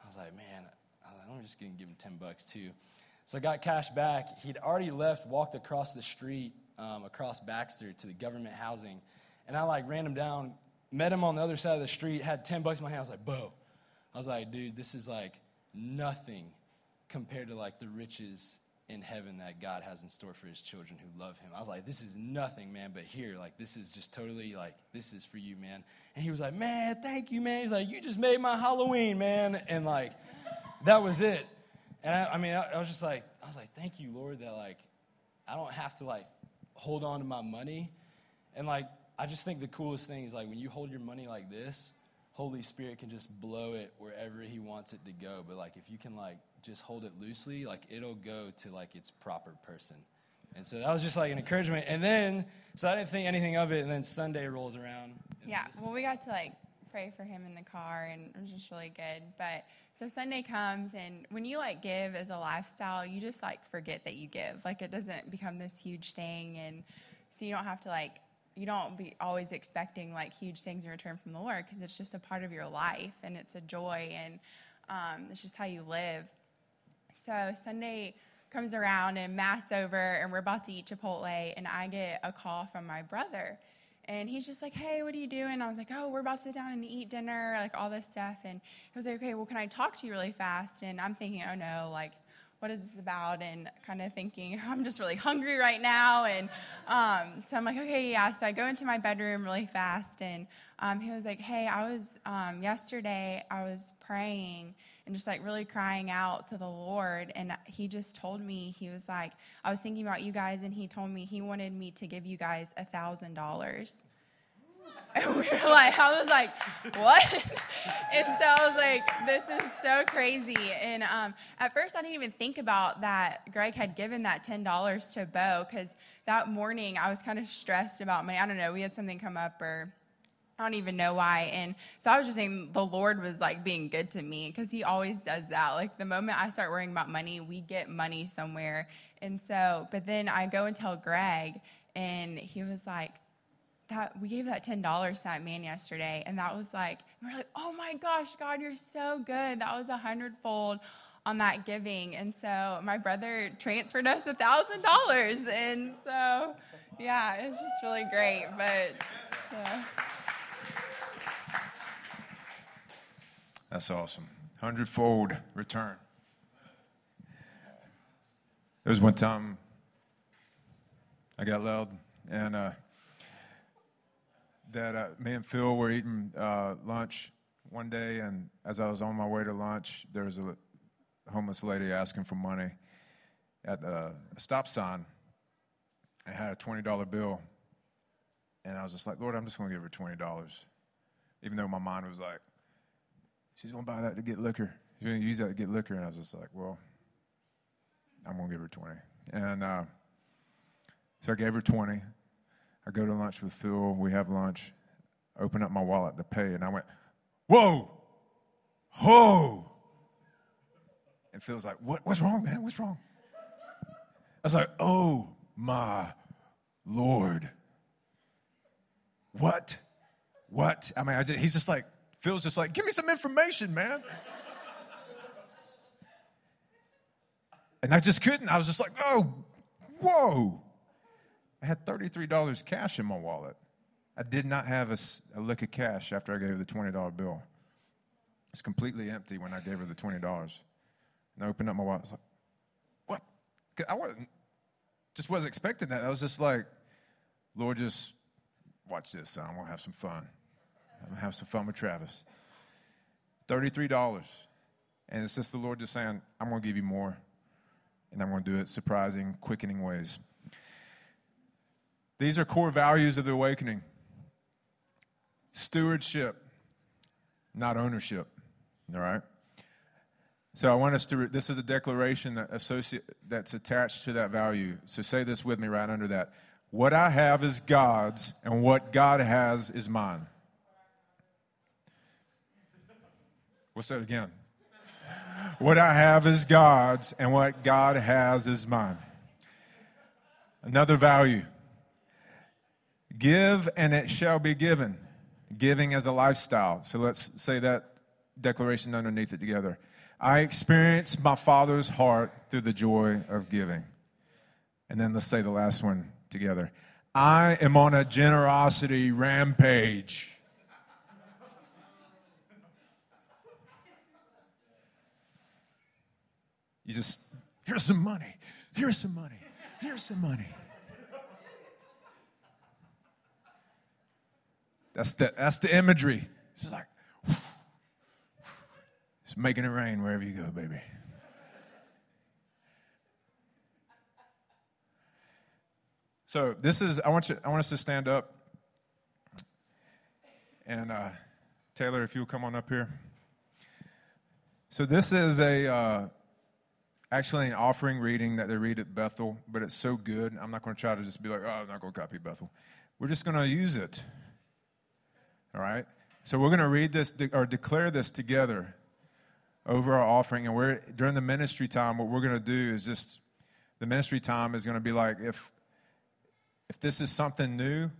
I was like, man, I was like, I'm just gonna give him ten bucks too. So I got cash back. He'd already left, walked across the street, um, across Baxter to the government housing, and I like ran him down, met him on the other side of the street, had ten bucks in my hand. I was like, Bo, I was like, dude, this is like nothing compared to like the riches in heaven that God has in store for his children who love him. I was like, this is nothing, man, but here, like, this is just totally like, this is for you, man. And he was like, man, thank you, man. He's like, you just made my Halloween, man. And like, that was it. And I, I mean, I, I was just like, I was like, thank you, Lord, that like, I don't have to like hold on to my money. And like, I just think the coolest thing is like when you hold your money like this, Holy Spirit can just blow it wherever He wants it to go. But like, if you can like just hold it loosely, like it'll go to like its proper person. And so that was just like an encouragement. And then, so I didn't think anything of it. And then Sunday rolls around. Yeah. Well, we got to like pray for him in the car, and it was just really good. But so Sunday comes, and when you like give as a lifestyle, you just like forget that you give. Like it doesn't become this huge thing, and so you don't have to like you don't be always expecting like huge things in return from the Lord because it's just a part of your life and it's a joy and um, it's just how you live. So Sunday comes around and Matt's over and we're about to eat Chipotle and I get a call from my brother. And he's just like, hey, what are you doing? I was like, oh, we're about to sit down and eat dinner, like all this stuff. And he was like, okay, well, can I talk to you really fast? And I'm thinking, oh no, like, what is this about? And kind of thinking, (laughs) I'm just really hungry right now. And um, so I'm like, okay, yeah. So I go into my bedroom really fast. And um, he was like, hey, I was, um, yesterday, I was praying and just like really crying out to the Lord. And he just told me, he was like, I was thinking about you guys, and he told me he wanted me to give you guys a thousand dollars. (laughs) And we were like, I was like, what? (laughs) and so I was like, this is so crazy. And um, at first, I didn't even think about that Greg had given that $10 to Bo because that morning I was kind of stressed about money. I don't know, we had something come up or I don't even know why. And so I was just saying the Lord was like being good to me because He always does that. Like the moment I start worrying about money, we get money somewhere. And so, but then I go and tell Greg, and he was like, that we gave that ten dollars to that man yesterday, and that was like we're like, oh my gosh, God, you're so good. That was a hundredfold on that giving, and so my brother transferred us a thousand dollars, and so yeah, it's just really great. But so. That's awesome. Hundredfold return. There was one time I got loud, and uh, that uh, me and Phil were eating uh, lunch one day, and as I was on my way to lunch, there was a homeless lady asking for money at a stop sign. I had a $20 bill, and I was just like, Lord, I'm just going to give her $20. Even though my mind was like, she's going to buy that to get liquor. She's going to use that to get liquor. And I was just like, well, I'm going to give her 20. And uh, so I gave her 20. I go to lunch with Phil. We have lunch. Open up my wallet to pay. And I went, whoa, whoa. And Phil's like, what, what's wrong, man? What's wrong? I was like, oh my Lord. What? What? I mean, I just, he's just like, Phil's just like, give me some information, man. and I just couldn't. I was just like, oh, whoa. I had $33 cash in my wallet. I did not have a, a lick of cash after I gave her the $20 bill. It's completely empty when I gave her the $20. And I opened up my wallet. I was like, what? I wasn't, just wasn't expecting that. I was just like, Lord, just watch this, son. To have some fun. I'm going to have some fun with Travis. $33. And it's just the Lord just saying, I'm going to give you more. And I'm going to do it surprising, quickening ways. These are core values of the awakening stewardship, not ownership. All right? So I want us to, this is a declaration that associate, that's attached to that value. So say this with me right under that. What I have is God's, and what God has is mine. We'll say it again. What I have is God's, and what God has is mine. Another value give, and it shall be given. Giving as a lifestyle. So let's say that declaration underneath it together. I experience my Father's heart through the joy of giving. And then let's say the last one together. I am on a generosity rampage. You just, here's some money, here's some money, here's some money. That's the, that's the imagery. It's like, (sighs) it's making it rain wherever you go, baby. So this is I want you I want us to stand up. And uh, Taylor, if you'll come on up here. So this is a uh, actually an offering reading that they read at Bethel, but it's so good. I'm not going to try to just be like, oh, I'm not going to copy Bethel. We're just going to use it. All right? So we're going to read this or declare this together over our offering. And we're during the ministry time, what we're going to do is just the ministry time is going to be like if if this is something new,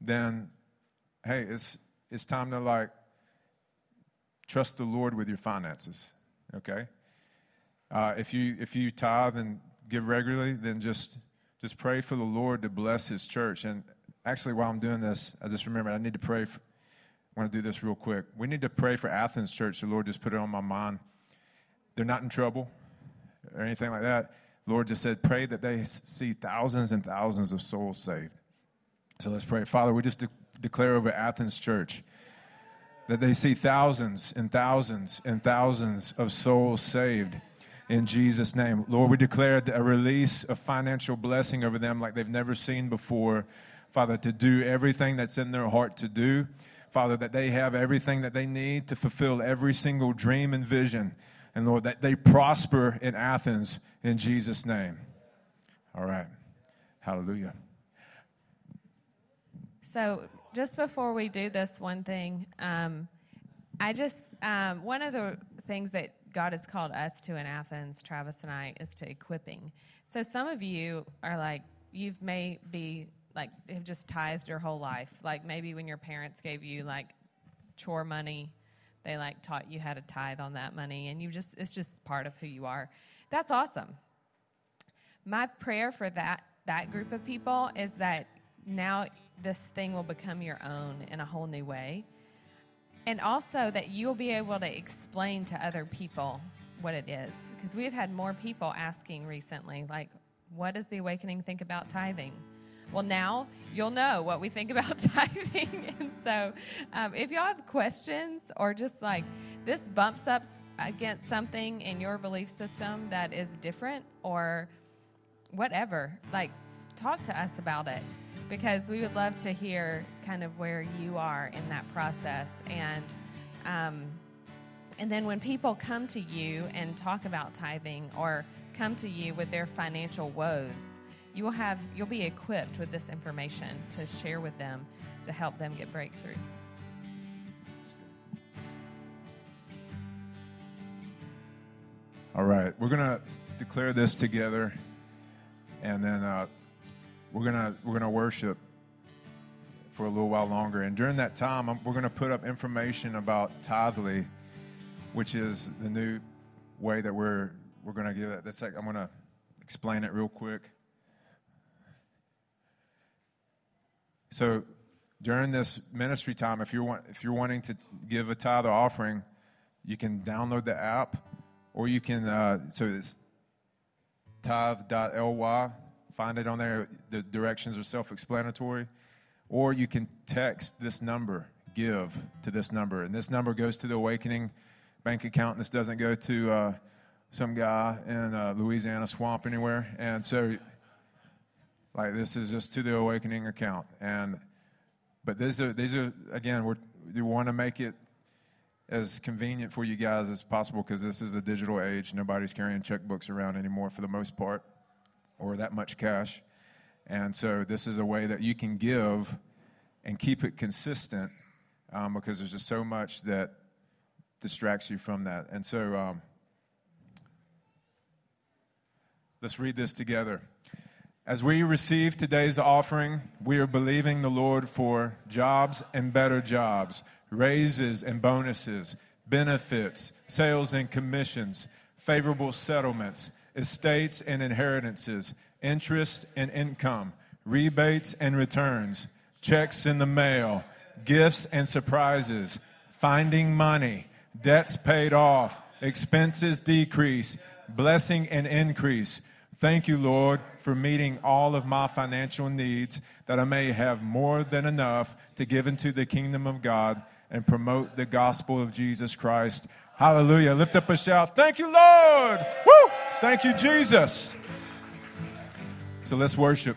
then hey, it's it's time to like trust the Lord with your finances. Okay? Uh, if you if you tithe and give regularly, then just just pray for the Lord to bless His church. And actually, while I'm doing this, I just remember I need to pray. For, I want to do this real quick. We need to pray for Athens Church. The Lord just put it on my mind. They're not in trouble or anything like that. The Lord just said, pray that they see thousands and thousands of souls saved. So let's pray. Father, we just de- declare over Athens Church that they see thousands and thousands and thousands of souls saved in Jesus' name. Lord, we declare a release of financial blessing over them like they've never seen before. Father, to do everything that's in their heart to do. Father, that they have everything that they need to fulfill every single dream and vision. And Lord, that they prosper in Athens in Jesus' name. All right. Hallelujah. So, just before we do this one thing, um, I just, um, one of the things that God has called us to in Athens, Travis and I, is to equipping. So, some of you are like, you may be like, have just tithed your whole life. Like, maybe when your parents gave you like chore money, they like taught you how to tithe on that money, and you just, it's just part of who you are. That's awesome. My prayer for that, that group of people is that now this thing will become your own in a whole new way. And also that you'll be able to explain to other people what it is. Because we've had more people asking recently, like, what does the awakening think about tithing? Well, now you'll know what we think about (laughs) tithing. and so, um, if y'all have questions or just like this bumps up against something in your belief system that is different or whatever, like talk to us about it because we would love to hear kind of where you are in that process. And um, and then when people come to you and talk about tithing or come to you with their financial woes you will have you'll be equipped with this information to share with them to help them get breakthrough. All right, we're gonna declare this together, and then uh, we're gonna we're gonna worship for a little while longer. And during that time, I'm, we're gonna put up information about Tithely, which is the new way that we're we're gonna give it. That's like I'm gonna explain it real quick. So during this ministry time, if you're want, if you're wanting to give a tithe or offering, you can download the app or you can, uh, so it's tithe.ly, find it on there. The directions are self explanatory. Or you can text this number, give to this number. And this number goes to the Awakening bank account. And this doesn't go to uh, some guy in uh, Louisiana swamp anywhere. And so, like, this is just to the Awakening account. And, but these are, these are again, we're, we want to make it as convenient for you guys as possible because this is a digital age. Nobody's carrying checkbooks around anymore for the most part or that much cash. And so this is a way that you can give and keep it consistent um, because there's just so much that distracts you from that. And so um, let's read this together. As we receive today's offering, we are believing the Lord for jobs and better jobs raises and bonuses, benefits, sales and commissions, favorable settlements, estates and inheritances, interest and income, rebates and returns, checks in the mail, gifts and surprises, finding money, debts paid off, expenses decrease, blessing and increase. Thank you, Lord, for meeting all of my financial needs that I may have more than enough to give into the kingdom of God and promote the gospel of Jesus Christ. Hallelujah. Lift up a shout. Thank you, Lord. Woo! Thank you, Jesus. So let's worship.